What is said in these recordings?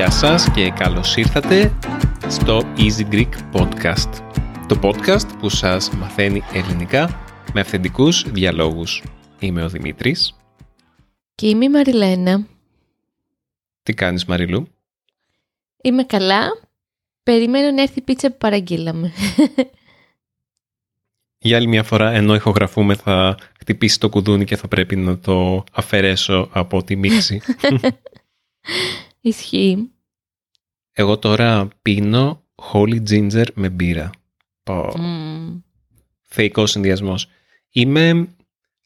Γεια σας και καλώς ήρθατε στο Easy Greek Podcast. Το podcast που σας μαθαίνει ελληνικά με αυθεντικούς διαλόγους. Είμαι ο Δημήτρης. Και είμαι η Μαριλένα. Τι κάνεις Μαριλού; Είμαι καλά. Περιμένω να έρθει η πίτσα που παραγγείλαμε. Για άλλη μια φορά, ενώ ηχογραφούμε, θα χτυπήσει το κουδούνι και θα πρέπει να το αφαιρέσω από τη μίξη. Ισχύει. Εγώ τώρα πίνω holy ginger με μπύρα. Πω. Mm. Θεϊκός συνδυασμός. Είμαι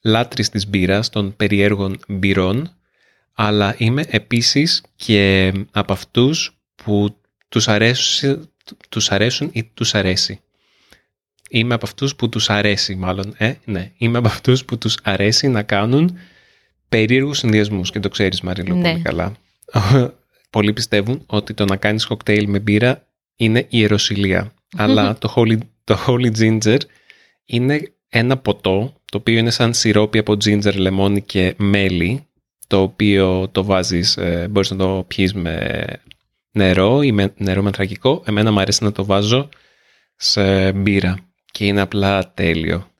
λάτρης της μπύρας, των περιέργων μπυρών, αλλά είμαι επίσης και από αυτούς που τους αρέσουν, τους αρέσουν ή τους αρέσει. Είμαι από αυτούς που τους αρέσει μάλλον, ε, ναι. Είμαι από αυτούς που τους αρέσει να κάνουν περίεργους συνδυασμούς και το ξέρεις Μαρίλο Ναι. πολύ καλά. Πολλοί πιστεύουν ότι το να κάνεις κοκτέιλ με μπύρα είναι ιεροσιλία. Αλλά το holy, το holy ginger είναι ένα ποτό το οποίο είναι σαν σιρόπι από ginger, λεμόνι και μέλι το οποίο το βάζεις, ε, μπορείς να το πιείς με νερό ή με νερό με ανθρακικό. Εμένα μου αρέσει να το βάζω σε μπύρα και είναι απλά τέλειο.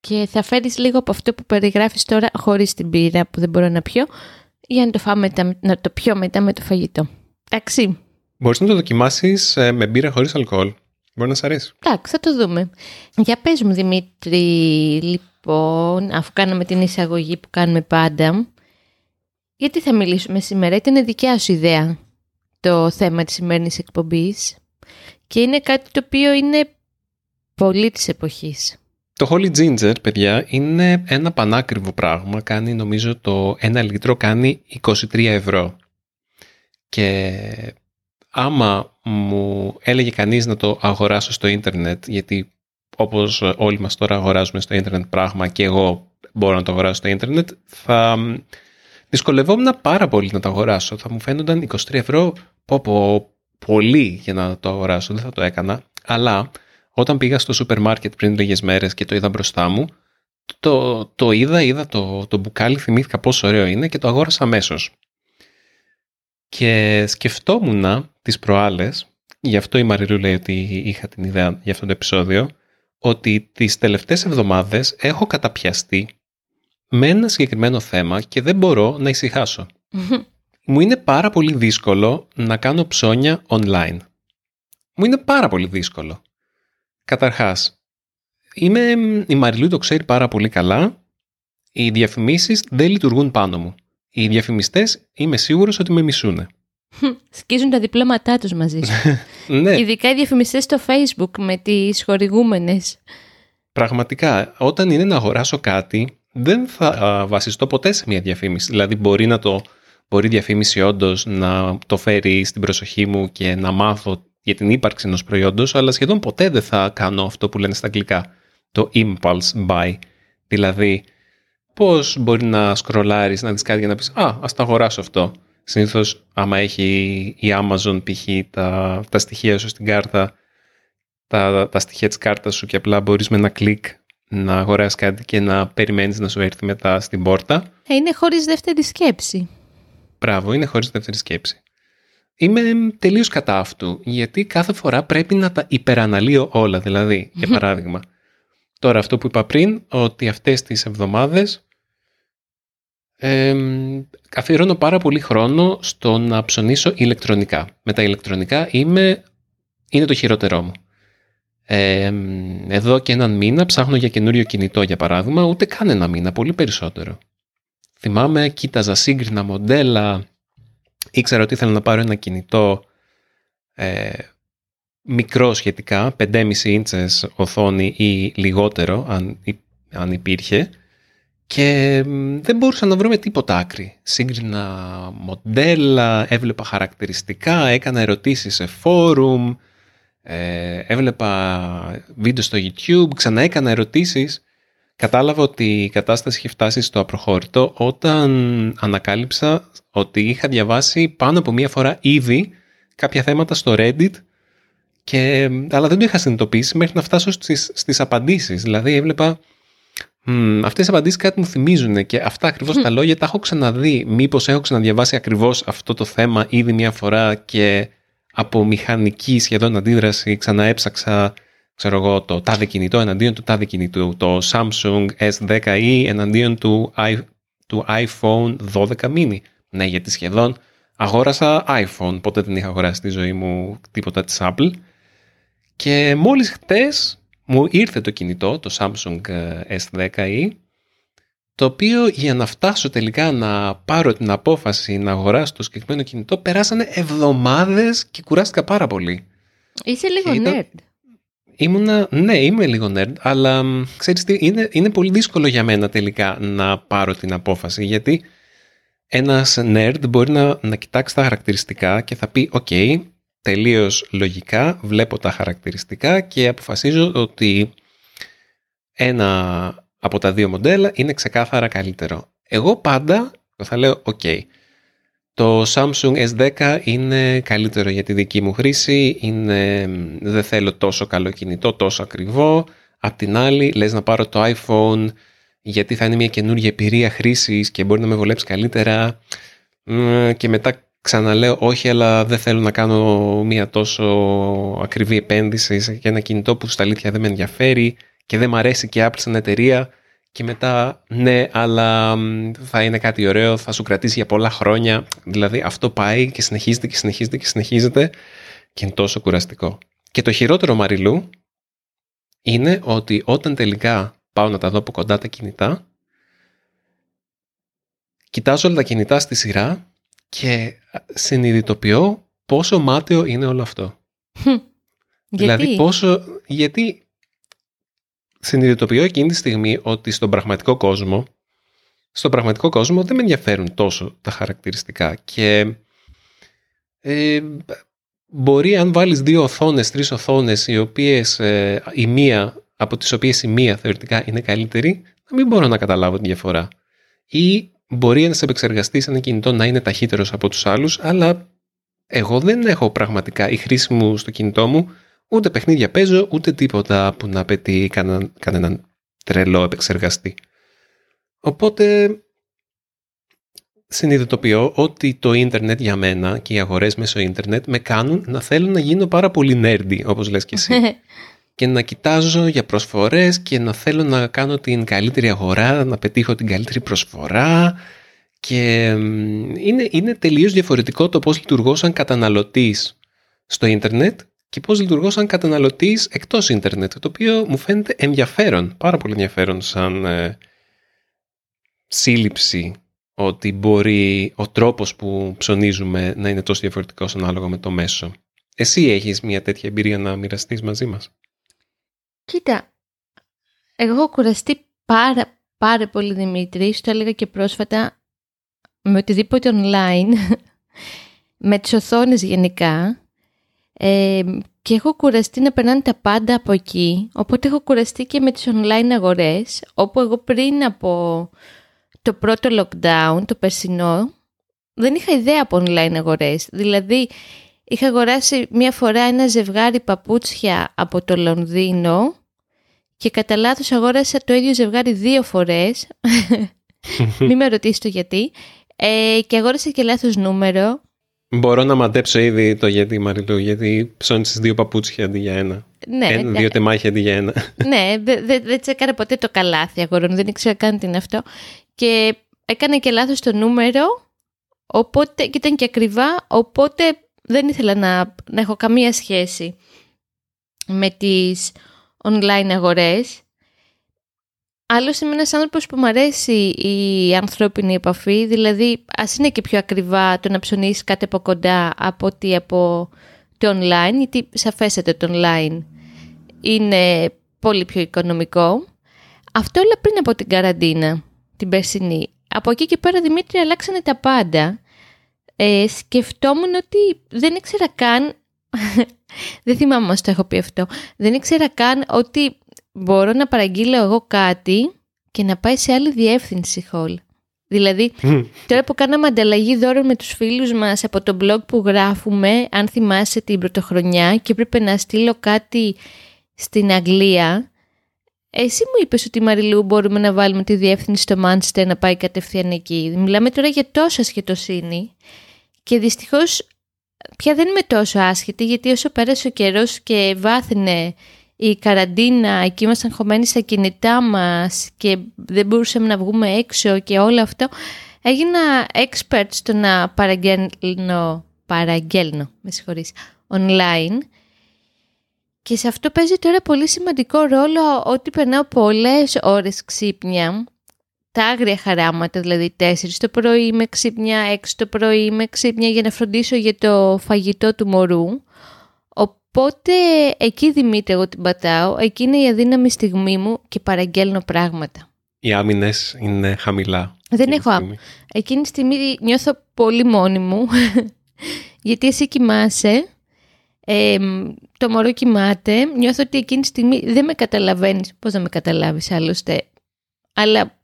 Και θα φέρεις λίγο από αυτό που περιγράφεις τώρα χωρίς την πύρα που δεν μπορώ να πιω για να το, φάω μετά, να το πιω μετά με το φαγητό. Εντάξει. Μπορείς να το δοκιμάσεις ε, με μπύρα χωρίς αλκοόλ. Μπορεί να σ' αρέσει. Εντάξει, θα το δούμε. Για πες μου Δημήτρη, λοιπόν, αφού κάναμε την εισαγωγή που κάνουμε πάντα, γιατί θα μιλήσουμε σήμερα; Ήταν δικιά σου ιδέα το θέμα της σημερινής εκπομπής και είναι κάτι το οποίο είναι πολύ της εποχής. Το Holy Ginger, παιδιά, είναι ένα πανάκριβο πράγμα. Κάνει, νομίζω, το ένα λίτρο κάνει 23 ευρώ. Και άμα μου έλεγε κανείς να το αγοράσω στο ίντερνετ, γιατί όπως όλοι μας τώρα αγοράζουμε στο ίντερνετ πράγμα και εγώ μπορώ να το αγοράσω στο ίντερνετ, θα δυσκολευόμουν πάρα πολύ να το αγοράσω. Θα μου φαίνονταν 23 ευρώ πω, πω, πολύ για να το αγοράσω, δεν θα το έκανα. Αλλά όταν πήγα στο σούπερ μάρκετ πριν λίγες μέρες και το είδα μπροστά μου, το, το είδα, είδα το, το μπουκάλι, θυμήθηκα πόσο ωραίο είναι και το αγόρασα αμέσως. Και σκεφτόμουν τις προάλλες, γι' αυτό η Μαριλού λέει ότι είχα την ιδέα για αυτό το επεισόδιο, ότι τις τελευταίες εβδομάδες έχω καταπιαστεί με ένα συγκεκριμένο θέμα και δεν μπορώ να ησυχάσω. Μου είναι πάρα πολύ δύσκολο να κάνω ψώνια online. Μου είναι πάρα πολύ δύσκολο. Καταρχάς, είμαι, η Μαριλού το ξέρει πάρα πολύ καλά. Οι διαφημίσεις δεν λειτουργούν πάνω μου. Οι διαφημιστές είμαι σίγουρος ότι με μισούνε. Σκίζουν τα διπλώματά τους μαζί σου. ναι, Ειδικά οι διαφημιστές στο facebook με τις χορηγούμενες. πραγματικά, όταν είναι να αγοράσω κάτι, δεν θα α, βασιστώ ποτέ σε μια διαφήμιση. Δηλαδή, μπορεί, να το, μπορεί η διαφήμιση όντως να το φέρει στην προσοχή μου και να μάθω για την ύπαρξη ενός προϊόντος, αλλά σχεδόν ποτέ δεν θα κάνω αυτό που λένε στα αγγλικά, το impulse buy. Δηλαδή, πώς μπορεί να σκρολάρεις, να δεις κάτι για να πεις «Α, ας το αγοράσω αυτό». Συνήθως, άμα έχει η Amazon π.χ. Τα, τα στοιχεία σου στην κάρτα, τα, τα στοιχεία της κάρτας σου και απλά μπορείς με ένα κλικ να αγοράσεις κάτι και να περιμένεις να σου έρθει μετά στην πόρτα. Ε, Είναι χωρίς δεύτερη σκέψη. Μπράβο, είναι χωρίς δεύτερη σκέψη. Είμαι τελείως κατά αυτού, γιατί κάθε φορά πρέπει να τα υπεραναλύω όλα. Δηλαδή, για παράδειγμα, τώρα αυτό που είπα πριν, ότι αυτές τις εβδομάδες ε, αφιερώνω πάρα πολύ χρόνο στο να ψωνίσω ηλεκτρονικά. Με τα ηλεκτρονικά είμαι, είναι το χειρότερό μου. Ε, εδώ και έναν μήνα ψάχνω για καινούριο κινητό για παράδειγμα, ούτε καν ένα μήνα, πολύ περισσότερο. Θυμάμαι, κοίταζα σύγκρινα μοντέλα, ήξερα ότι ήθελα να πάρω ένα κινητό ε, μικρό σχετικά, 5,5 ίντσες οθόνη ή λιγότερο αν, υ- αν υπήρχε και μ, δεν μπορούσα να βρω με τίποτα άκρη. Σύγκρινα μοντέλα, έβλεπα χαρακτηριστικά, έκανα ερωτήσεις σε φόρουμ, ε, έβλεπα βίντεο στο YouTube, ξανά έκανα ερωτήσεις. Κατάλαβα ότι η κατάσταση είχε φτάσει στο απροχώρητο όταν ανακάλυψα ότι είχα διαβάσει πάνω από μία φορά ήδη κάποια θέματα στο Reddit και, αλλά δεν το είχα συνειδητοποιήσει μέχρι να φτάσω στις, στις απαντήσεις. Δηλαδή έβλεπα Mm, αυτές οι απαντήσεις κάτι μου θυμίζουν και αυτά ακριβώς τα λόγια τα έχω ξαναδεί. Μήπως έχω ξαναδιαβάσει ακριβώς αυτό το θέμα ήδη μια φορά και από μηχανική σχεδόν αντίδραση ξαναέψαξα ξέρω εγώ, το τάδε κινητό εναντίον του τάδε κινητού, το Samsung S10e εναντίον του, του iPhone 12 mini. Ναι, γιατί σχεδόν αγόρασα iPhone, ποτέ δεν είχα αγοράσει στη ζωή μου τίποτα της Apple. Και μόλις χτες μου ήρθε το κινητό, το Samsung S10e, το οποίο για να φτάσω τελικά να πάρω την απόφαση να αγοράσω το συγκεκριμένο κινητό περάσανε εβδομάδες και κουράστηκα πάρα πολύ. Είσαι λίγο nerd. Ήμουνα, ναι, είμαι λίγο nerd, αλλά ξέρεις τι, είναι, είναι πολύ δύσκολο για μένα τελικά να πάρω την απόφαση, γιατί ένας nerd μπορεί να, να κοιτάξει τα χαρακτηριστικά και θα πει «ΟΚ, okay, τελείως λογικά, βλέπω τα χαρακτηριστικά και αποφασίζω ότι ένα από τα δύο μοντέλα είναι ξεκάθαρα καλύτερο». Εγώ πάντα θα λέω «ΟΚ, το Samsung S10 είναι καλύτερο για τη δική μου χρήση, είναι, δεν θέλω τόσο καλό κινητό, τόσο ακριβό. Απ' την άλλη, λες να πάρω το iPhone γιατί θα είναι μια καινούργια εμπειρία χρήσης και μπορεί να με βολέψει καλύτερα και μετά ξαναλέω όχι αλλά δεν θέλω να κάνω μια τόσο ακριβή επένδυση σε ένα κινητό που στα αλήθεια δεν με ενδιαφέρει και δεν μου αρέσει και Apple σαν εταιρεία και μετά ναι, αλλά θα είναι κάτι ωραίο, θα σου κρατήσει για πολλά χρόνια. Δηλαδή αυτό πάει και συνεχίζεται και συνεχίζεται και συνεχίζεται και είναι τόσο κουραστικό. Και το χειρότερο Μαριλού είναι ότι όταν τελικά πάω να τα δω από κοντά τα κινητά, κοιτάζω όλα τα κινητά στη σειρά και συνειδητοποιώ πόσο μάταιο είναι όλο αυτό. δηλαδή πόσο, γιατί συνειδητοποιώ εκείνη τη στιγμή ότι στον πραγματικό κόσμο, στον πραγματικό κόσμο δεν με ενδιαφέρουν τόσο τα χαρακτηριστικά και ε, μπορεί αν βάλεις δύο οθόνες, τρεις οθόνες οι οποίες ε, η μία, από τις οποίες η μία θεωρητικά είναι καλύτερη να μην μπορώ να καταλάβω τη διαφορά. Ή μπορεί ένας επεξεργαστής ένα κινητό να είναι ταχύτερος από τους άλλους αλλά εγώ δεν έχω πραγματικά η χρήση μου στο κινητό μου Ούτε παιχνίδια παίζω, ούτε τίποτα που να απαιτεί κανέναν, κανέναν τρελό επεξεργαστή. Οπότε συνειδητοποιώ ότι το ίντερνετ για μένα και οι αγορές μέσω ίντερνετ με κάνουν να θέλω να γίνω πάρα πολύ nerdy, όπως λες και εσύ. και να κοιτάζω για προσφορές και να θέλω να κάνω την καλύτερη αγορά, να πετύχω την καλύτερη προσφορά και είναι, είναι τελείως διαφορετικό το πώς λειτουργώ σαν καταναλωτής στο ίντερνετ και πώς λειτουργώ σαν καταναλωτής εκτός ίντερνετ, το οποίο μου φαίνεται ενδιαφέρον, πάρα πολύ ενδιαφέρον σαν ε, σύλληψη ότι μπορεί ο τρόπος που ψωνίζουμε να είναι τόσο διαφορετικός ανάλογα με το μέσο. Εσύ έχεις μια τέτοια εμπειρία να μοιραστείς μαζί μας; Κοίτα, εγώ έχω κουραστεί πάρα, πάρα πολύ Δημήτρη, το έλεγα και πρόσφατα, με οτιδήποτε online, με τις οθόνες γενικά, ε, και έχω κουραστεί να περνάνε τα πάντα από εκεί, οπότε έχω κουραστεί και με τις online αγορές, όπου εγώ πριν από το πρώτο lockdown, το περσινό, δεν είχα ιδέα από online αγορές. Δηλαδή, είχα αγοράσει μία φορά ένα ζευγάρι παπούτσια από το Λονδίνο και κατά λάθος αγόρασα το ίδιο ζευγάρι δύο φορές. Μην με ρωτήσει το γιατί. Ε, και αγόρασα και λάθος νούμερο Μπορώ να μαντέψω ήδη το γιατί, Μαριλού, γιατί ψώνεις δύο παπούτσια αντί για ένα. Ναι, ένα, δύο τεμάχια αντί για ένα. Ναι, δεν δε, δε τσέκαρα ποτέ το καλάθι αγορών, δεν ήξερα καν τι είναι αυτό. Και έκανε και λάθος το νούμερο, οπότε, και ήταν και ακριβά, οπότε δεν ήθελα να, να έχω καμία σχέση με τις online αγορές. Άλλωστε είμαι ένας άνθρωπος που μου αρέσει η ανθρώπινη επαφή, δηλαδή ας είναι και πιο ακριβά το να ψωνίσει κάτι από κοντά από ότι από το online, γιατί σαφέσατε το online είναι πολύ πιο οικονομικό. Αυτό όλα πριν από την καραντίνα, την περσινή. Από εκεί και πέρα, Δημήτρη, αλλάξανε τα πάντα. Ε, σκεφτόμουν ότι δεν ήξερα καν, δεν θυμάμαι μας το έχω πει αυτό, δεν ήξερα καν ότι μπορώ να παραγγείλω εγώ κάτι και να πάει σε άλλη διεύθυνση hall. Δηλαδή, τώρα που κάναμε ανταλλαγή δώρων με τους φίλους μας από το blog που γράφουμε, αν θυμάσαι την πρωτοχρονιά και έπρεπε να στείλω κάτι στην Αγγλία, Εσύ μου είπες ότι Μαριλού μπορούμε να βάλουμε τη διεύθυνση στο Μάντσεστερ να πάει κατευθείαν εκεί. Μιλάμε τώρα για τόσο ασχετοσύνη και δυστυχώς πια δεν είμαι τόσο άσχετη γιατί όσο πέρασε ο καιρός και βάθινε η καραντίνα, εκεί ήμασταν χωμένοι στα κινητά μας και δεν μπορούσαμε να βγούμε έξω και όλο αυτό, έγινα expert στο να παραγγέλνω, παραγγέλνω με συγχωρείς, online και σε αυτό παίζει τώρα πολύ σημαντικό ρόλο ότι περνάω πολλές ώρες ξύπνια, τα άγρια χαράματα, δηλαδή 4 το πρωί με ξύπνια, 6 το πρωί με ξύπνια για να φροντίσω για το φαγητό του μωρού. Οπότε εκεί Δημήτρη εγώ την πατάω, εκεί είναι η αδύναμη στιγμή μου και παραγγέλνω πράγματα. Οι άμυνες είναι χαμηλά. Δεν έχω άμυνα. Εκείνη τη στιγμή νιώθω πολύ μόνη μου, γιατί εσύ κοιμάσαι, ε, το μωρό κοιμάται, νιώθω ότι εκείνη τη στιγμή δεν με καταλαβαίνεις, πώς να με καταλάβεις άλλωστε, αλλά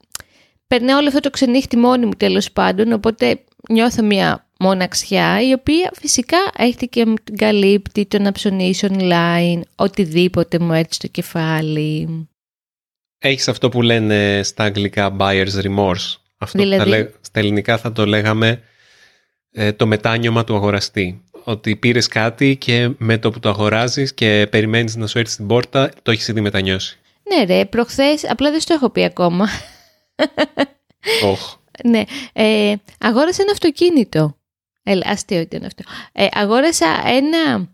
περνάω όλο αυτό το ξενύχτη μόνη μου τέλος πάντων, οπότε νιώθω μια μοναξιά η οποία φυσικά έχει και την καλύπτει το να ψωνίσει online, οτιδήποτε μου έρθει στο κεφάλι. Έχεις αυτό που λένε στα αγγλικά buyer's remorse. Αυτό Δηλαδή; θα στα ελληνικά θα το λέγαμε ε, το μετάνιωμα του αγοραστή. Ότι πήρες κάτι και με το που το αγοράζεις και περιμένεις να σου έρθει στην πόρτα, το έχεις ήδη μετανιώσει. Ναι ρε, προχθές, απλά δεν στο έχω πει ακόμα. Οχ. ναι, ε, αγόρασα ένα αυτοκίνητο. Έλα, αστείο ήταν αυτό. Ε, αγόρασα ένα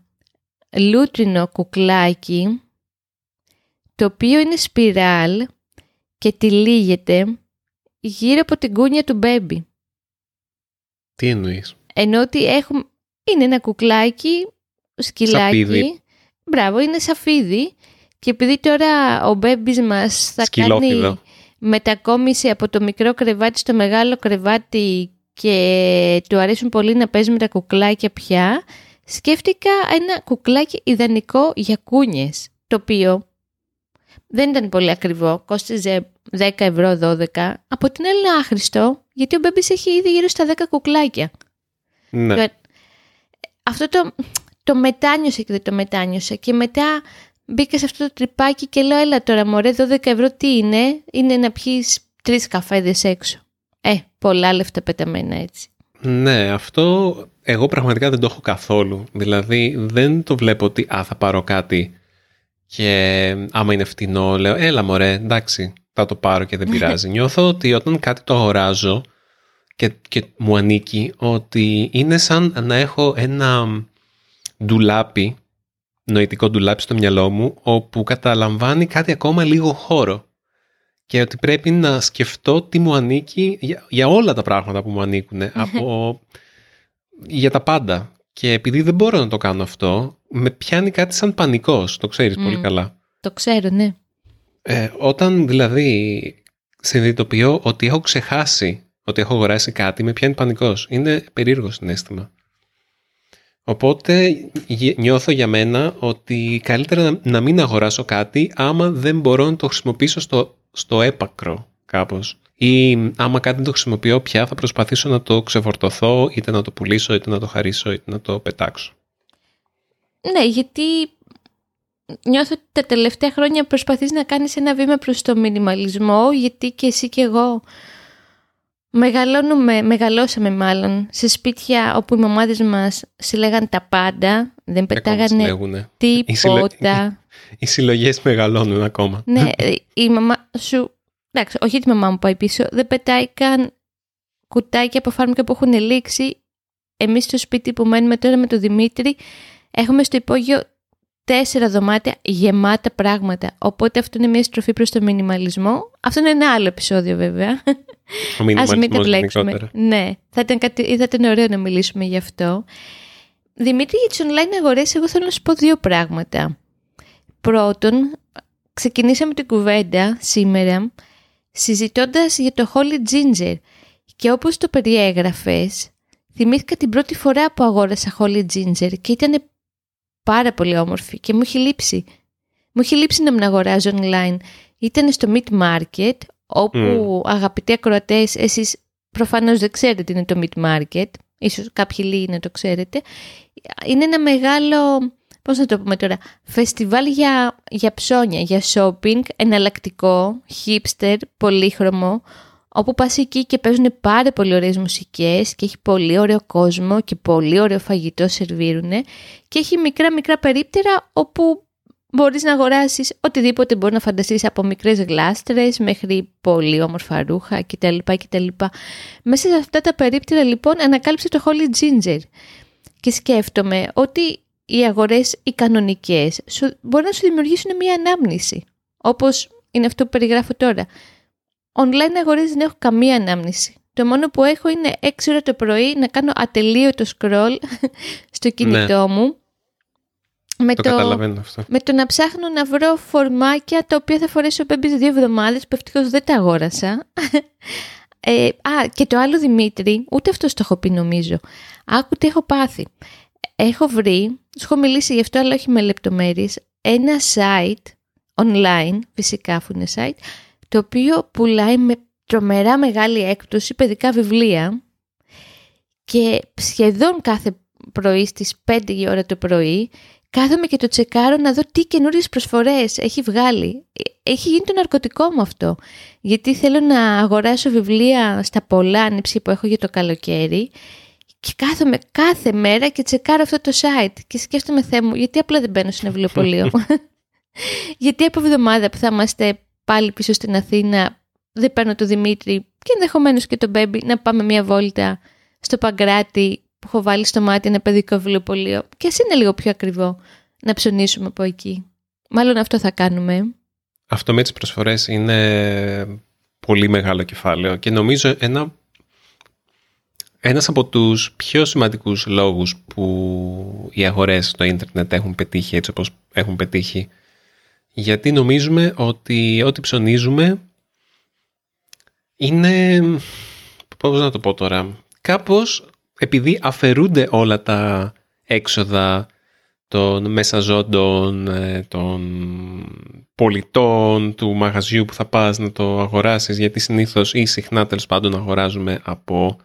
λούτρινο κουκλάκι το οποίο είναι σπιράλ και τυλίγεται γύρω από την κούνια του μπέμπι. Τι εννοείς; Ενώ ότι έχουμε... είναι ένα κουκλάκι, σκυλάκι. Σαφίδι. Μπράβο, είναι σαφίδι. Και επειδή τώρα ο μπέμπις μας θα Σκυλόφιδο. κάνει μετακόμιση από το μικρό κρεβάτι στο μεγάλο κρεβάτι και του αρέσουν πολύ να παίζει με τα κουκλάκια πια, σκέφτηκα ένα κουκλάκι ιδανικό για κούνιες, το οποίο δεν ήταν πολύ ακριβό, κόστιζε 10 ευρώ 12, από την άλλη είναι άχρηστο, γιατί ο Μπέμπης έχει ήδη γύρω στα 10 κουκλάκια. Ναι. Και Αυτό το, το μετάνιωσα και δεν το μετάνιωσα και μετά μπήκα σε αυτό το τρυπάκι και λέω έλα τώρα μωρέ 12 ευρώ τι είναι, είναι να πιείς τρεις καφέδες έξω. Ε, πολλά λεφτά πεταμένα έτσι. Ναι, αυτό εγώ πραγματικά δεν το έχω καθόλου. Δηλαδή δεν το βλέπω ότι α, θα πάρω κάτι και άμα είναι φτηνό λέω έλα μωρέ εντάξει θα το πάρω και δεν πειράζει. Νιώθω ότι όταν κάτι το αγοράζω και, και μου ανήκει ότι είναι σαν να έχω ένα ντουλάπι, νοητικό ντουλάπι στο μυαλό μου όπου καταλαμβάνει κάτι ακόμα λίγο χώρο και ότι πρέπει να σκεφτώ τι μου ανήκει για, για όλα τα πράγματα που μου ανήκουν από, για τα πάντα. Και επειδή δεν μπορώ να το κάνω αυτό με πιάνει κάτι σαν πανικός. Το ξέρεις πολύ Μμ. καλά. Το ξέρω, ναι. ε, όταν δηλαδή συνειδητοποιώ ότι έχω ξεχάσει ότι έχω αγοράσει κάτι με πιάνει πανικός. Είναι περίεργο συνέστημα. Οπότε γε- νιώθω για μένα ότι καλύτερα να, να μην αγοράσω κάτι άμα δεν μπορώ να το χρησιμοποιήσω στο, στο έπακρο κάπως. Ή άμα κάτι δεν το χρησιμοποιώ πια θα προσπαθήσω να το ξεφορτωθώ είτε να το πουλήσω είτε να το χαρίσω είτε να το πετάξω. Ναι, γιατί νιώθω ότι τα τελευταία χρόνια προσπαθείς να κάνεις ένα βήμα προς το μινιμαλισμό, γιατί και εσύ και εγώ μεγαλώνουμε, μεγαλώσαμε μάλλον σε σπίτια όπου οι μαμάδες μας συλλέγαν τα πάντα, δεν Ακόμα πετάγανε συλλέγουνε. Οι συλλε- τίποτα. Οι συλλογές μεγαλώνουν ακόμα. ναι, η μαμά σου, εντάξει, όχι τη μαμά μου πάει πίσω, δεν πετάει καν κουτάκια από φάρμακα που έχουν λήξει. Εμείς στο σπίτι που μένουμε τώρα με τον Δημήτρη έχουμε στο υπόγειο τέσσερα δωμάτια γεμάτα πράγματα. Οπότε αυτό είναι μια στροφή προς το μινιμαλισμό. Αυτό είναι ένα άλλο επεισόδιο βέβαια. Ο Ας μην το μινιμαλισμός μπλέξουμε. γενικότερα. Ναι, θα ήταν, κάτι, θα ήταν ωραίο να μιλήσουμε γι' αυτό. Δημήτρη, για τις online αγορές εγώ θέλω να σου πω δύο πράγματα. Πρώτον, ξεκινήσαμε την κουβέντα σήμερα συζητώντας για το Holy Ginger και όπως το περιέγραφες, θυμήθηκα την πρώτη φορά που αγόρασα Holy Ginger και ήταν πάρα πολύ όμορφη και μου έχει λείψει. Μου έχει λείψει να μην αγοράζω online. Ήταν στο Meat Market, όπου αγαπητοί ακροατές, εσείς προφανώς δεν ξέρετε τι είναι το Meat Market, ίσως κάποιοι λίγοι να το ξέρετε. Είναι ένα μεγάλο πώς να το πούμε τώρα, φεστιβάλ για, για ψώνια, για shopping, εναλλακτικό, hipster, πολύχρωμο, όπου πας εκεί και παίζουν πάρα πολύ ωραίες μουσικές και έχει πολύ ωραίο κόσμο και πολύ ωραίο φαγητό σερβίρουν και έχει μικρά μικρά περίπτερα όπου μπορείς να αγοράσεις οτιδήποτε μπορεί να φανταστείς από μικρές γλάστρες μέχρι πολύ όμορφα ρούχα κτλ. κτλ. Μέσα σε αυτά τα περίπτερα λοιπόν ανακάλυψε το Holy Ginger και σκέφτομαι ότι οι αγορές οι κανονικές μπορεί να σου δημιουργήσουν μια ανάμνηση όπως είναι αυτό που περιγράφω τώρα. Online αγορές δεν έχω καμία ανάμνηση. Το μόνο που έχω είναι 6 ώρα το πρωί να κάνω ατελείωτο scroll στο κινητό ναι. μου με το, καταλαβαίνω αυτό. Με το να ψάχνω να βρω φορμάκια τα οποία θα φορέσω πέμπει δύο εβδομάδες που ευτυχώς δεν τα αγόρασα. Ε, α, και το άλλο Δημήτρη, ούτε αυτό το έχω πει νομίζω. Άκου τι έχω πάθει. Έχω βρει, σου έχω μιλήσει γι' αυτό αλλά όχι με λεπτομέρειες, ένα site online, φυσικά αφού είναι site, το οποίο πουλάει με τρομερά μεγάλη έκπτωση παιδικά βιβλία και σχεδόν κάθε πρωί στις 5 η ώρα το πρωί κάθομαι και το τσεκάρω να δω τι καινούριες προσφορές έχει βγάλει. Έχει γίνει το ναρκωτικό μου αυτό. Γιατί θέλω να αγοράσω βιβλία στα πολλά άνοιψη που έχω για το καλοκαίρι και κάθομαι κάθε μέρα και τσεκάρω αυτό το site και σκέφτομαι Θεέ μου γιατί απλά δεν μπαίνω σε ένα βιβλιοπωλείο. γιατί από εβδομάδα που θα είμαστε πάλι πίσω στην Αθήνα δεν παίρνω το Δημήτρη και ενδεχομένως και τον Μπέμπι να πάμε μια βόλτα στο Παγκράτη που έχω βάλει στο μάτι ένα παιδικό βιβλιοπωλείο και ας είναι λίγο πιο ακριβό να ψωνίσουμε από εκεί. Μάλλον αυτό θα κάνουμε. Αυτό με τις προσφορές είναι πολύ μεγάλο κεφάλαιο και νομίζω ένα, ένας από τους πιο σημαντικούς λόγους που οι αγορές στο ίντερνετ έχουν πετύχει έτσι όπως έχουν πετύχει γιατί νομίζουμε ότι ό,τι ψωνίζουμε είναι, πώς να το πω τώρα, κάπως επειδή αφαιρούνται όλα τα έξοδα των μεσαζόντων, ε, των πολιτών, του μαγαζιού που θα πας να το αγοράσεις, γιατί συνήθως ή συχνά τέλος πάντων αγοράζουμε από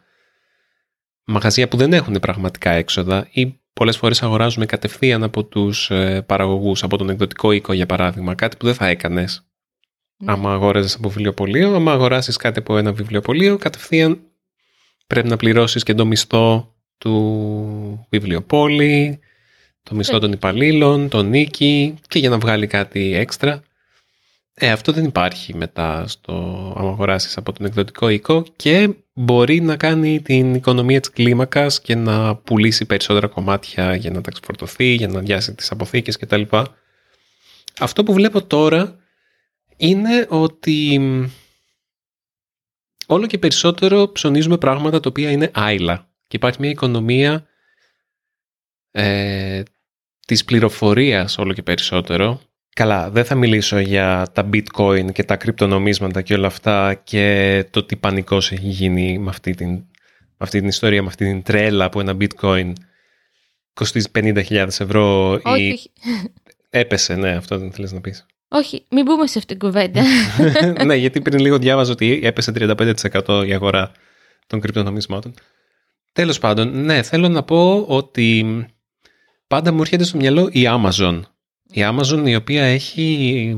μαγαζιά που δεν έχουν πραγματικά έξοδα ή πολλές φορές αγοράζουμε κατευθείαν από τους ε, παραγωγούς, από τον εκδοτικό οίκο για παράδειγμα, κάτι που δεν θα έκανες ναι. άμα αγόραζες από βιβλιοπωλείο, άμα αγοράσεις κάτι από ένα βιβλιοπωλείο, κατευθείαν πρέπει να πληρώσεις και το μισθό του βιβλιοπόλη, το μισθό των υπαλλήλων, τον νίκη και για να βγάλει κάτι έξτρα. Ε, αυτό δεν υπάρχει μετά στο άμα αγοράσεις από τον εκδοτικό οίκο και μπορεί να κάνει την οικονομία της κλίμακας και να πουλήσει περισσότερα κομμάτια για να τα ξεφορτωθεί, για να διάσει τις αποθήκες κτλ. Αυτό που βλέπω τώρα είναι ότι όλο και περισσότερο ψωνίζουμε πράγματα τα οποία είναι άειλα και υπάρχει μια οικονομία ε, της πληροφορίας όλο και περισσότερο. Καλά, δεν θα μιλήσω για τα bitcoin και τα κρυπτονομίσματα και όλα αυτά και το τι πανικός έχει γίνει με αυτή την, με αυτή την ιστορία, με αυτή την τρέλα που ένα bitcoin κοστίζει 50.000 ευρώ Όχι. ή έπεσε, ναι, αυτό δεν θέλεις να πεις. Όχι, μην μπούμε σε αυτήν την κουβέντα. ναι, γιατί πριν λίγο διάβαζα ότι έπεσε 35% η αγορά των κρυπτονομισμάτων. Τέλος πάντων, ναι, θέλω να πω ότι πάντα μου έρχεται στο μυαλό η Amazon. Η Amazon η οποία έχει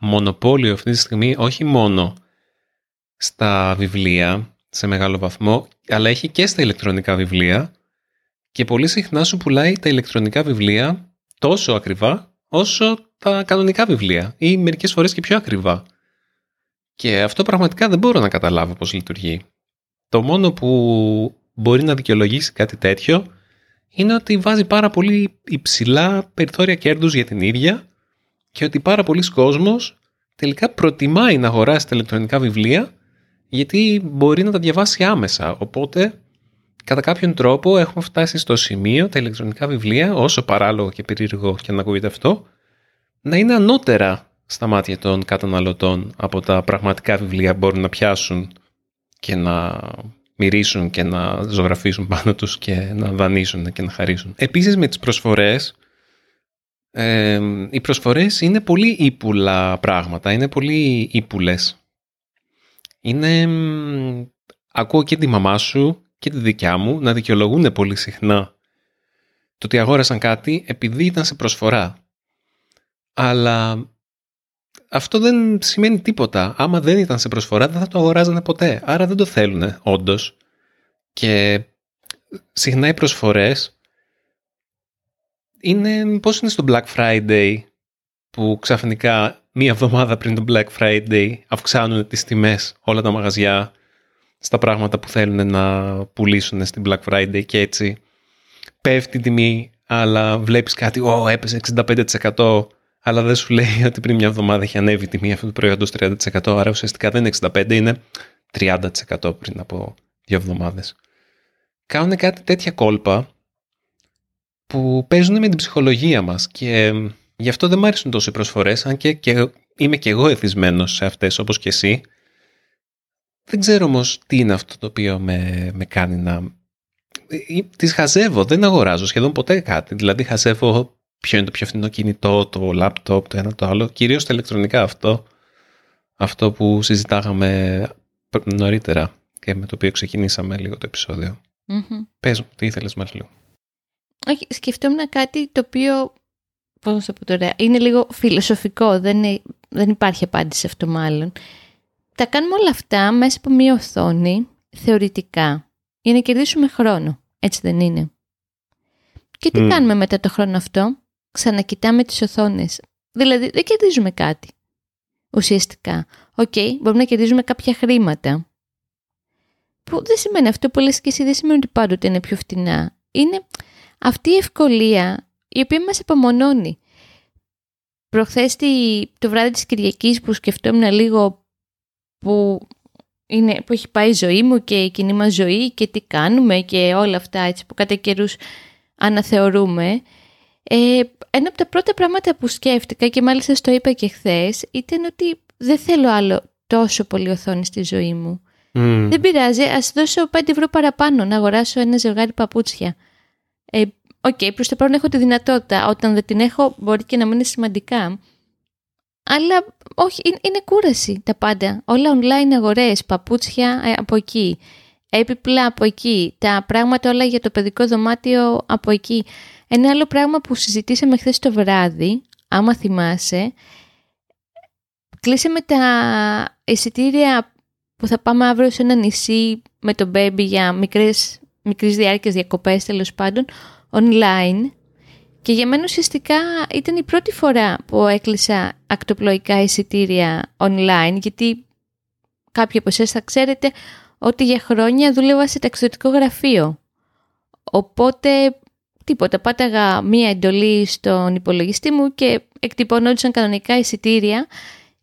μονοπόλιο αυτή τη στιγμή όχι μόνο στα βιβλία σε μεγάλο βαθμό, αλλά έχει και στα ηλεκτρονικά βιβλία και πολύ συχνά σου πουλάει τα ηλεκτρονικά βιβλία τόσο ακριβά όσο τα κανονικά βιβλία ή μερικές φορές και πιο ακριβά. Και αυτό πραγματικά δεν μπορώ να καταλάβω πώς λειτουργεί. Το μόνο που μπορεί να δικαιολογήσει κάτι τέτοιο είναι ότι βάζει πάρα πολύ υψηλά περιθώρια κέρδους για την ίδια και ότι πάρα πολλοί κόσμος τελικά προτιμάει να αγοράσει τα ηλεκτρονικά βιβλία γιατί μπορεί να τα διαβάσει άμεσα. Οπότε, κατά κάποιον τρόπο έχουμε φτάσει στο σημείο τα ηλεκτρονικά βιβλία, όσο παράλογο και περίεργο και να ακούγεται αυτό, να είναι ανώτερα στα μάτια των καταναλωτών από τα πραγματικά βιβλία που μπορούν να πιάσουν και να μυρίσουν και να ζωγραφίσουν πάνω τους και να δανείσουν και να χαρίσουν. Επίσης με τις προσφορές, ε, οι προσφορές είναι πολύ ύπουλα πράγματα, είναι πολύ ύπουλες. Είναι, ακούω και τη μαμά σου και τη δικιά μου να δικαιολογούν πολύ συχνά το ότι αγόρασαν κάτι επειδή ήταν σε προσφορά. Αλλά αυτό δεν σημαίνει τίποτα. Άμα δεν ήταν σε προσφορά δεν θα το αγοράζανε ποτέ. Άρα δεν το θέλουν όντως. Και συχνά οι προσφορές είναι πώς είναι στο Black Friday που ξαφνικά μία εβδομάδα πριν το Black Friday αυξάνουν τις τιμές όλα τα μαγαζιά στα πράγματα που θέλουν να πουλήσουν στην Black Friday και έτσι πέφτει η τιμή αλλά βλέπεις κάτι, ω, έπεσε 65% αλλά δεν σου λέει ότι πριν μια εβδομάδα έχει ανέβει η τιμή αυτού του προϊόντος 30% άρα ουσιαστικά δεν είναι 65% είναι 30% πριν από δύο εβδομάδες. Κάνουν κάτι τέτοια κόλπα που παίζουν με την ψυχολογία μας και γι' αυτό δεν μου αρέσουν τόσο οι προσφορές αν και, και είμαι και εγώ εθισμένος σε αυτές όπως και εσύ δεν ξέρω όμως τι είναι αυτό το οποίο με, με κάνει να... Ε, τις χαζεύω, δεν αγοράζω σχεδόν ποτέ κάτι. Δηλαδή χαζεύω ποιο είναι το πιο φθηνό κινητό, το λάπτοπ, το ένα το άλλο. Κυρίως τα ηλεκτρονικά αυτό. Αυτό που συζητάγαμε νωρίτερα και με το οποίο ξεκινήσαμε λίγο το επεισόδιο. Mm-hmm. Πες μου, τι ήθελες λίγο. Όχι, σκεφτόμουν κάτι το οποίο, πώς θα πω τώρα, είναι λίγο φιλοσοφικό, δεν, είναι, δεν υπάρχει απάντηση σε αυτό μάλλον τα κάνουμε όλα αυτά μέσα από μία οθόνη, θεωρητικά, για να κερδίσουμε χρόνο. Έτσι δεν είναι; Και τι κάνουμε μετά το χρόνο αυτό, ξανακοιτάμε τις οθόνες. Δηλαδή δεν κερδίζουμε κάτι. Ουσιαστικά. OK, okay, μπορούμε να κερδίζουμε κάποια χρήματα. Που δεν σημαίνει αυτό που λες και εσύ, δεν σημαίνει ότι πάντοτε είναι πιο φτηνά. Είναι αυτή η ευκολία η οποία μας απομονώνει. Προχθές το βράδυ της Κυριακής που σκεφτόμουν λίγο που, είναι, που έχει πάει η ζωή μου και η κοινή μας ζωή και τι κάνουμε και όλα αυτά έτσι που κατά καιρούς αναθεωρούμε. Ε, ένα από τα πρώτα πράγματα που σκέφτηκα και μάλιστα στο είπα και χθες ήταν ότι δεν θέλω άλλο τόσο πολύ οθόνη στη ζωή μου. Δεν πειράζει, ας δώσω 5 ευρώ παραπάνω να αγοράσω ένα ζευγάρι παπούτσια. Ε, OK, okay, προς το παρόν έχω τη δυνατότητα. Όταν δεν την έχω μπορεί και να μην είναι σημαντικά. Αλλά όχι, είναι, κούραση τα πάντα. Όλα online αγορές, παπούτσια ε, από εκεί, έπιπλα από εκεί, τα πράγματα όλα για το παιδικό δωμάτιο από εκεί. Ένα άλλο πράγμα που συζητήσαμε χθες το βράδυ, άμα θυμάσαι, κλείσαμε τα εισιτήρια που θα πάμε αύριο σε ένα νησί με το baby για μικρές, μικρής διάρκειας διακοπές τέλος πάντων, online και για μένα ουσιαστικά ήταν η πρώτη φορά που έκλεισα ακτοπλοϊκά εισιτήρια online, γιατί κάποιοι από εσάς θα ξέρετε ότι για χρόνια δούλευα σε ταξιδιωτικό γραφείο. Οπότε τίποτα, πάταγα μία εντολή στον υπολογιστή μου και εκτυπωνόντουσαν κανονικά εισιτήρια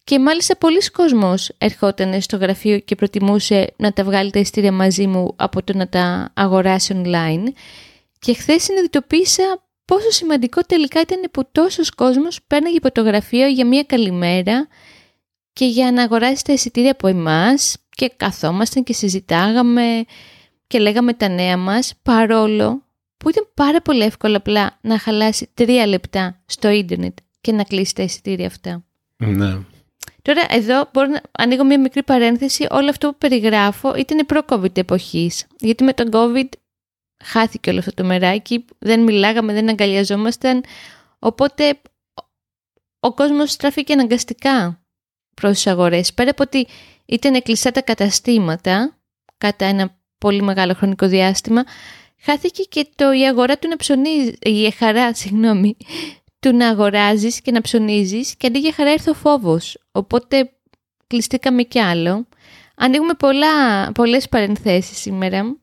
και μάλιστα πολλοί κόσμος ερχόταν στο γραφείο και προτιμούσε να τα βγάλει τα εισιτήρια μαζί μου από το να τα αγοράσει online. Και χθες συνειδητοποίησα πόσο σημαντικό τελικά ήταν που τόσος κόσμος πέρναγε από το γραφείο για μια καλημέρα και για να αγοράσει τα εισιτήρια από εμάς και καθόμασταν και συζητάγαμε και λέγαμε τα νέα μας παρόλο που ήταν πάρα πολύ εύκολο απλά να χαλάσει τρία λεπτά στο ίντερνετ και να κλείσει τα εισιτήρια αυτά. Ναι. Τώρα εδώ μπορώ να ανοίγω μια μικρή παρένθεση. Όλο αυτό που περιγράφω ήταν προ-COVID εποχής. Γιατί με τον COVID χάθηκε όλο αυτό το μεράκι, δεν μιλάγαμε, δεν αγκαλιαζόμασταν, οπότε ο κόσμος στράφηκε αναγκαστικά προς τις αγορές. Πέρα από ότι ήταν κλειστά τα καταστήματα κατά ένα πολύ μεγάλο χρονικό διάστημα, χάθηκε και το, η αγορά του να ψωνίζει, η χαρά, συγγνώμη, του να αγοράζεις και να ψωνίζεις και αντί για χαρά ήρθε ο φόβος. Οπότε κλειστήκαμε κι άλλο. Ανοίγουμε πολλά, πολλές παρενθέσεις σήμερα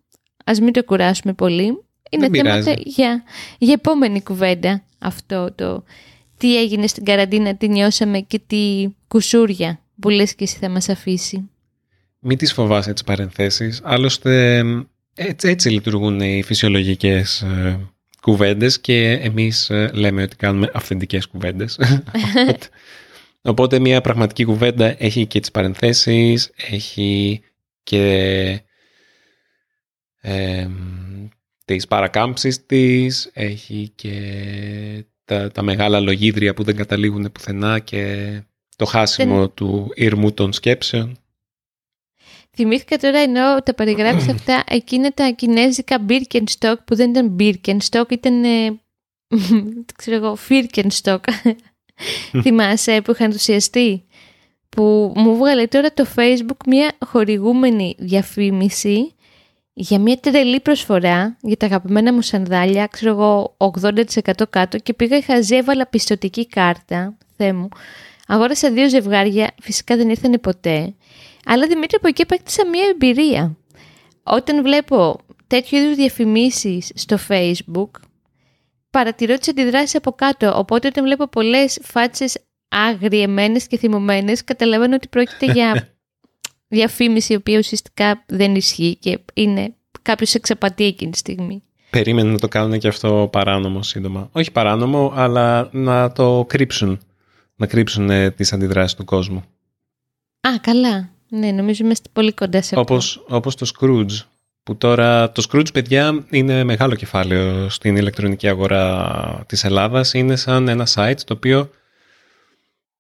ας μην το κουράσουμε πολύ. Είναι θέματα για, για επόμενη κουβέντα αυτό το τι έγινε στην καραντίνα, τι νιώσαμε και τι κουσούρια που λες και εσύ θα μας αφήσει. Μην τις φοβάσαι τις παρενθέσεις. Άλλωστε έτσι, έτσι λειτουργούν οι φυσιολογικές ε, κουβέντες και εμείς ε, λέμε ότι κάνουμε αυθεντικές κουβέντες. Οπότε μια πραγματική κουβέντα έχει και τις παρενθέσεις, έχει και ε, τις παρακάμψεις της, έχει και τα, τα μεγάλα λογίδρια που δεν καταλήγουν πουθενά και το χάσιμο του ήρμου των σκέψεων. Θυμήθηκα τώρα ενώ τα περιγράψεις αυτά εκείνα τα κινέζικα Birkenstock που δεν ήταν Birkenstock, ήταν ε, ξέρω εγώ, Φίρκενστοκ. Θυμάσαι που είχα ενθουσιαστεί. Που μου βγάλε τώρα το Facebook μια χορηγούμενη διαφήμιση για μια τρελή προσφορά για τα αγαπημένα μου σανδάλια, ξέρω εγώ 80% κάτω και πήγα είχα έβαλα πιστοτική κάρτα, θέ μου. Αγόρασα δύο ζευγάρια, φυσικά δεν ήρθαν ποτέ. Αλλά Δημήτρη από εκεί επέκτησα μια εμπειρία. Όταν βλέπω τέτοιου είδους διαφημίσεις στο facebook, παρατηρώ τις αντιδράσεις από κάτω. Οπότε όταν βλέπω πολλές φάτσες αγριεμένες και θυμωμένες, καταλαβαίνω ότι πρόκειται για διαφήμιση η οποία ουσιαστικά δεν ισχύει και είναι κάποιος εξαπατεί εκείνη τη στιγμή. Περίμενε να το κάνουν και αυτό παράνομο σύντομα. Όχι παράνομο, αλλά να το κρύψουν. Να κρύψουν ε, τις αντιδράσεις του κόσμου. Α, καλά. Ναι, νομίζω είμαστε πολύ κοντά σε αυτό. Όπως, όπως το Scrooge. Που τώρα το Scrooge, παιδιά, είναι μεγάλο κεφάλαιο στην ηλεκτρονική αγορά της Ελλάδας. Είναι σαν ένα site το οποίο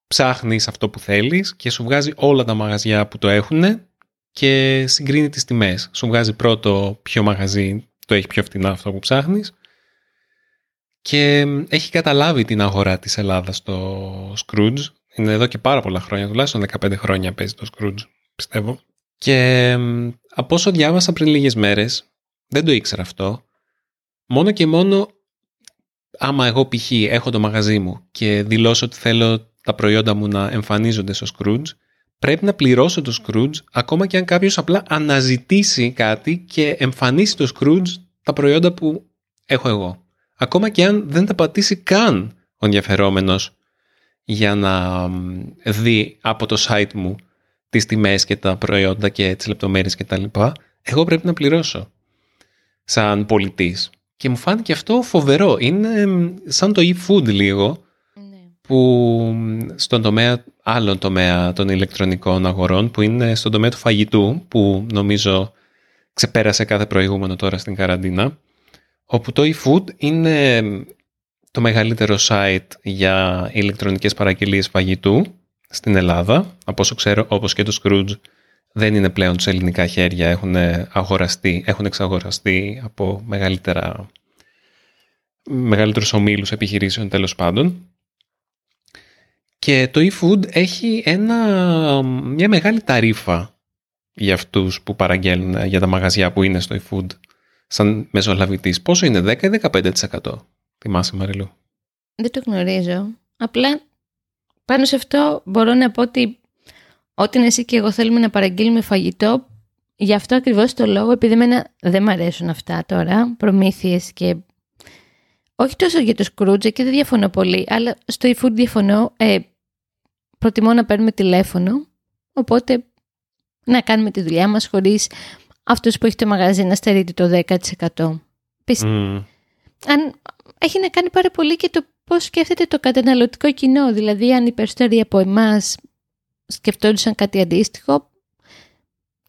ψάχνεις αυτό που θέλεις και σου βγάζει όλα τα μαγαζιά που το έχουν και συγκρίνει τις τιμές. Σου βγάζει πρώτο ποιο μαγαζί το έχει πιο φτηνά αυτό που ψάχνεις και έχει καταλάβει την αγορά της Ελλάδας το Scrooge. Είναι εδώ και πάρα πολλά χρόνια, τουλάχιστον 15 χρόνια παίζει το Scrooge, πιστεύω. Και από όσο διάβασα πριν λίγες μέρες, δεν το ήξερα αυτό, μόνο και μόνο άμα εγώ π.χ. έχω το μαγαζί μου και δηλώσω ότι θέλω τα προϊόντα μου να εμφανίζονται στο Scrooge, πρέπει να πληρώσω το Scrooge ακόμα και αν κάποιος απλά αναζητήσει κάτι και εμφανίσει το Scrooge τα προϊόντα που έχω εγώ. Ακόμα και αν δεν τα πατήσει καν ο ενδιαφερόμενος για να δει από το site μου τις τιμές και τα προϊόντα και τις λεπτομέρειες και τα λοιπά, εγώ πρέπει να πληρώσω σαν πολιτής. Και μου φάνηκε αυτό φοβερό. Είναι σαν το e-food λίγο, που στον τομέα, άλλον τομέα των ηλεκτρονικών αγορών που είναι στον τομέα του φαγητού που νομίζω ξεπέρασε κάθε προηγούμενο τώρα στην καραντίνα όπου το eFood είναι το μεγαλύτερο site για ηλεκτρονικές παραγγελίες φαγητού στην Ελλάδα. Από όσο ξέρω, όπως και το Scrooge, δεν είναι πλέον σε ελληνικά χέρια, έχουν αγοραστεί, έχουν εξαγοραστεί από μεγαλύτερα, μεγαλύτερους ομίλους επιχειρήσεων τέλος πάντων. Και το eFood έχει ένα, μια μεγάλη ταρίφα για αυτούς που παραγγέλνουν για τα μαγαζιά που είναι στο eFood σαν μεσολαβητής. Πόσο είναι, 10 ή 15%? Θυμάσαι Μαριλού; Δεν το γνωρίζω. Απλά πάνω σε αυτό μπορώ να πω ότι όταν εσύ και εγώ θέλουμε να παραγγείλουμε φαγητό, γι' αυτό ακριβώς το λόγο, επειδή εμένα δεν μ' αρέσουν αυτά τώρα, προμήθειες και όχι τόσο για το Scrooge και δεν διαφωνώ πολύ, αλλά στο eFood διαφωνώ. Ε, προτιμώ να παίρνουμε τηλέφωνο, οπότε να κάνουμε τη δουλειά μας χωρίς αυτός που έχει το μαγαζί να στερείται το 10%. Mm. Αν έχει να κάνει πάρα πολύ και το πώς σκέφτεται το καταναλωτικό κοινό, δηλαδή αν οι περισσότεροι από εμάς σκεφτόντουσαν κάτι αντίστοιχο,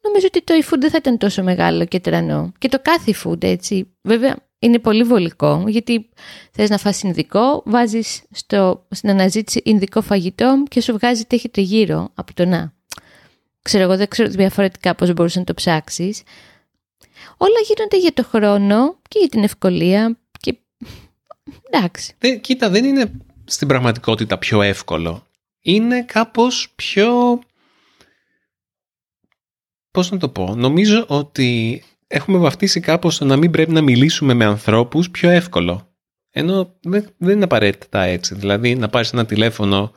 νομίζω ότι το e-food δεν θα ήταν τόσο μεγάλο και τρανό. Και το κάθε food έτσι. Βέβαια είναι πολύ βολικό γιατί θες να φας ινδικό, βάζεις στο, στην αναζήτηση ινδικό φαγητό και σου βγάζει τι έχετε γύρω από το να. Ξέρω εγώ, δεν ξέρω διαφορετικά πώς μπορείς να το ψάξεις. Όλα γίνονται για το χρόνο και για την ευκολία και εντάξει. κοίτα, δεν είναι στην πραγματικότητα πιο εύκολο. Είναι κάπως πιο... Πώς να το πω. Νομίζω ότι έχουμε βαφτίσει κάπως το να μην πρέπει να μιλήσουμε με ανθρώπους πιο εύκολο. Ενώ δεν είναι απαραίτητα έτσι. Δηλαδή να πάρεις ένα τηλέφωνο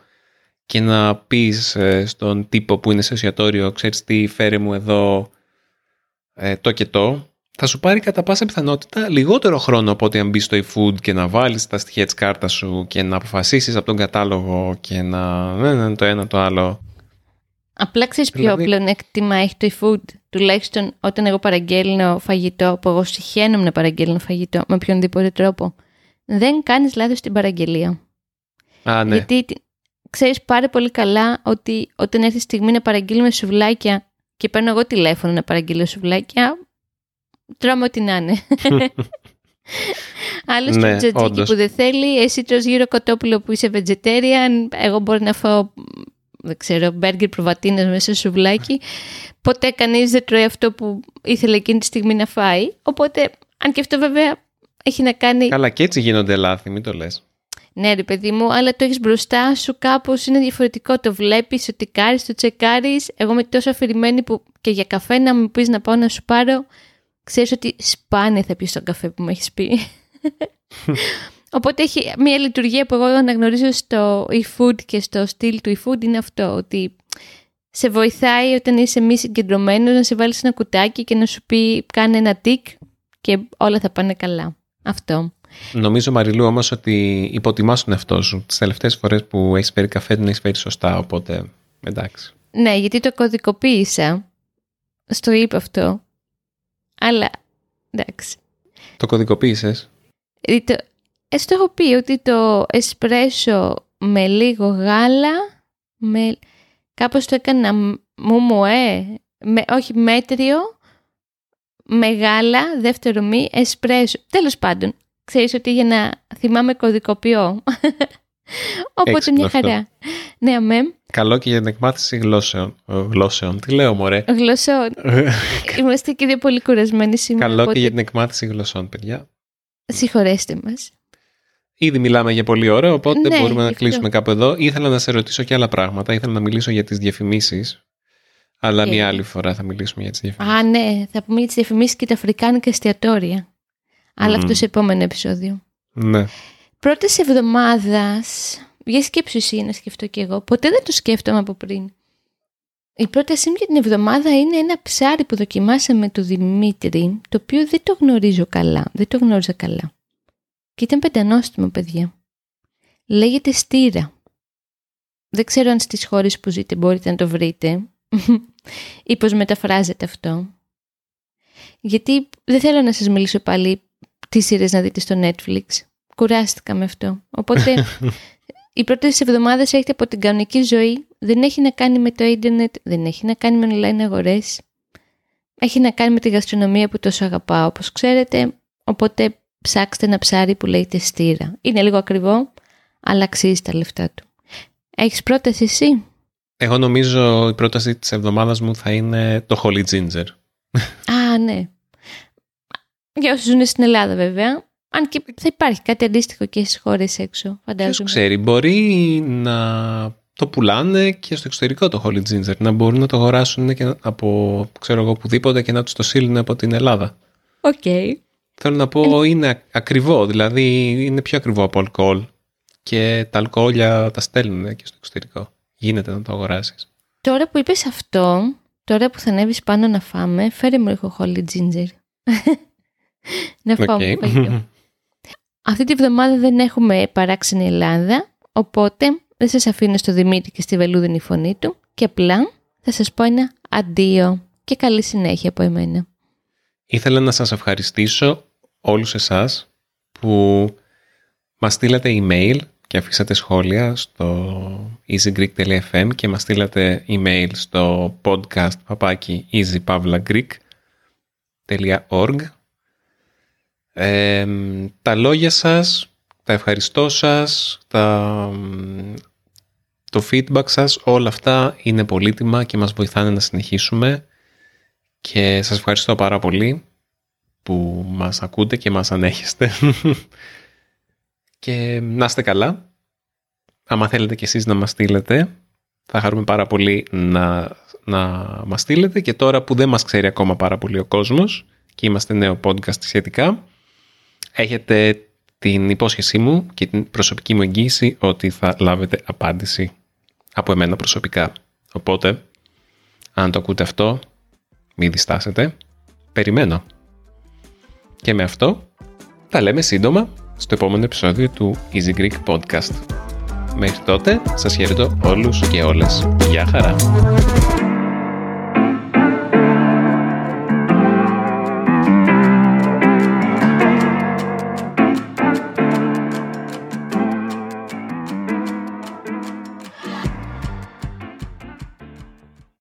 και να πεις ε, στον τύπο που είναι σε εστιατόριο ξέρεις τι φέρει μου εδώ ε, το και το θα σου πάρει κατά πάσα πιθανότητα λιγότερο χρόνο από ότι αν μπεις στο eFood και να βάλεις τα στοιχεία της κάρτας σου και να αποφασίσεις από τον κατάλογο και να ναι, ναι, το ένα το άλλο. Απλά ξέρεις ποιο δηλαδή... πλεονέκτημα έχει το eFood; Τουλάχιστον όταν εγώ παραγγέλνω φαγητό, που εγώ συχαίνομαι να παραγγέλνω φαγητό με οποιονδήποτε τρόπο, δεν κάνεις λάθος στην παραγγελία. Α, ναι. Γιατί ξέρεις πάρα πολύ καλά ότι όταν έρθει η στιγμή να παραγγείλουμε σουβλάκια και παίρνω εγώ τηλέφωνο να παραγγείλω σουβλάκια, τρώμε ό,τι να είναι. Άλλο ναι, τζατζίκι που δεν θέλει, εσύ τρως γύρω κοτόπουλο που είσαι vegetarian, εγώ μπορώ να φάω δεν ξέρω, μπέργκερ προβατίνες μέσα σε σουβλάκι. Ποτέ κανείς δεν τρώει αυτό που ήθελε εκείνη τη στιγμή να φάει. Οπότε, αν και αυτό βέβαια έχει να κάνει... Καλά και έτσι γίνονται λάθη, μην το λες. Ναι ρε παιδί μου, αλλά το έχεις μπροστά σου κάπως είναι διαφορετικό. Το βλέπεις, το τικάρεις, το τσεκάρεις. Εγώ είμαι τόσο αφηρημένη που και για καφέ να μου πεις να πάω να σου πάρω, ξέρεις ότι σπάνια θα πεις τον καφέ που μου έχεις πει. Οπότε έχει μια λειτουργία που εγώ αναγνωρίζω στο e-food και στο στυλ του e-food είναι αυτό, ότι σε βοηθάει όταν είσαι μη συγκεντρωμένος να σε βάλεις ένα κουτάκι και να σου πει κάνε ένα τικ και όλα θα πάνε καλά. Αυτό. Νομίζω, Μαριλού, όμως ότι υποτιμάς τον εαυτό σου. Τις τελευταίες φορές που έχεις φέρει καφέ, δεν έχεις φέρει σωστά. Οπότε εντάξει. Ναι, γιατί το κωδικοποίησα. Στο είπα αυτό. Αλλά εντάξει. Το κωδικοποίησες. Ε, το... Ε, έχω πει ότι το εσπρέσο με λίγο γάλα, με... κάπως το έκανα μου μου ε, με... όχι μέτριο, με γάλα, δεύτερο μη, εσπρέσο. Τέλος πάντων, ξέρεις ότι για να θυμάμαι κωδικοποιώ. Οπότε μια χαρά. Ναι, αμέ. Καλό και για την εκμάθηση γλώσσεων. γλώσσεων. Τι λέω, μωρέ; Γλωσσών. Είμαστε και δύο πολύ κουρασμένοι σήμερα. Καλό και για την εκμάθηση γλωσσών, παιδιά. Συγχωρέστε μας. Ήδη μιλάμε για πολλή ώρα, οπότε ναι, μπορούμε να κλείσουμε κάπου εδώ. Ήθελα να σε ρωτήσω και άλλα πράγματα. Ήθελα να μιλήσω για τις διαφημίσεις. Αλλά okay. μια άλλη φορά θα μιλήσουμε για τις διαφημίσεις. Α, ναι. Θα πούμε για τις διαφημίσεις και τα αφρικάνικα εστιατόρια. Αλλά αυτό σε επόμενο επεισόδιο. Ναι. Πρώτης εβδομάδας, για σκέψου εσύ να σκεφτώ κι εγώ, ποτέ δεν το σκέφτομαι από πριν. Η πρότασή μου για την εβδομάδα είναι ένα ψάρι που δοκιμάσαμε του Δημήτρη, το οποίο δεν το γνωρίζω καλά, δεν το γνώριζα καλά. Και ήταν πεντανόστιμο, παιδιά. Λέγεται στήρα. Δεν ξέρω αν στις χώρες που ζείτε μπορείτε να το βρείτε ή πώς μεταφράζεται αυτό. Γιατί δεν θέλω να σας μιλήσω πάλι τις σειρές να δείτε στο Netflix. Κουράστηκα με αυτό. Οπότε οι πρώτες εβδομάδες έχετε από την κανονική ζωή. Δεν έχει να κάνει με το ίντερνετ, δεν έχει να κάνει με online αγορές. Έχει να κάνει με τη γαστρονομία που τόσο αγαπάω, όπως ξέρετε. Οπότε ψάξτε ένα ψάρι που λέγεται στήρα. Είναι λίγο ακριβό, αλλά αξίζει τα λεφτά του. Έχεις πρόταση εσύ; Εγώ νομίζω η πρόταση της εβδομάδας μου θα είναι το Holy Ginger. Α, ναι. Για όσους ζουν στην Ελλάδα βέβαια. Αν και θα υπάρχει κάτι αντίστοιχο και στις χώρες έξω, φαντάζομαι. Ποιος ξέρει, μπορεί να το πουλάνε και στο εξωτερικό το Holy Ginger, να μπορούν να το αγοράσουν και από, ξέρω εγώ, οπουδήποτε και να τους το στείλουν από την Ελλάδα. OK. Okay. Θέλω να πω, είναι ακριβό, δηλαδή είναι πιο ακριβό από αλκοόλ και τα αλκοόλια τα στέλνουν και στο εξωτερικό. Γίνεται να το αγοράσεις. Τώρα που είπες αυτό, τώρα που θα ανέβεις πάνω να φάμε, φέρε μου λίγο Holy Ginger. να φάω okay. Αυτή τη βδομάδα δεν έχουμε παράξενη Ελλάδα, οπότε δεν σας αφήνω στο Δημήτρη και στη βελούδινη φωνή του και απλά θα σας πω ένα αντίο και καλή συνέχεια από εμένα. Ήθελα να σας ευχαριστήσω όλους εσάς που μας στείλατε email και αφήσατε σχόλια στο easygreek.fm και μας στείλατε email στο podcast παπάκι easypavlagreek.org τα λόγια σας, τα ευχαριστώ σας, τα, το feedback σας, όλα αυτά είναι πολύτιμα και μας βοηθάνε να συνεχίσουμε. Και σας ευχαριστώ πάρα πολύ που μας ακούτε και μας ανέχεστε. Και να είστε καλά. Άμα θέλετε κι εσείς να μας στείλετε, θα χαρούμε πάρα πολύ να, να μας στείλετε. Και τώρα που δεν μας ξέρει ακόμα πάρα πολύ ο κόσμος και είμαστε νέο podcast σχετικά, έχετε την υπόσχεσή μου και την προσωπική μου εγγύηση ότι θα λάβετε απάντηση από εμένα προσωπικά. Οπότε, αν το ακούτε αυτό, μην διστάσετε. Περιμένω. Και με αυτό, τα λέμε σύντομα στο επόμενο επεισόδιο του Easy Greek Podcast. Μέχρι τότε, σας χαιρετώ όλους και όλες. Γεια χαρά!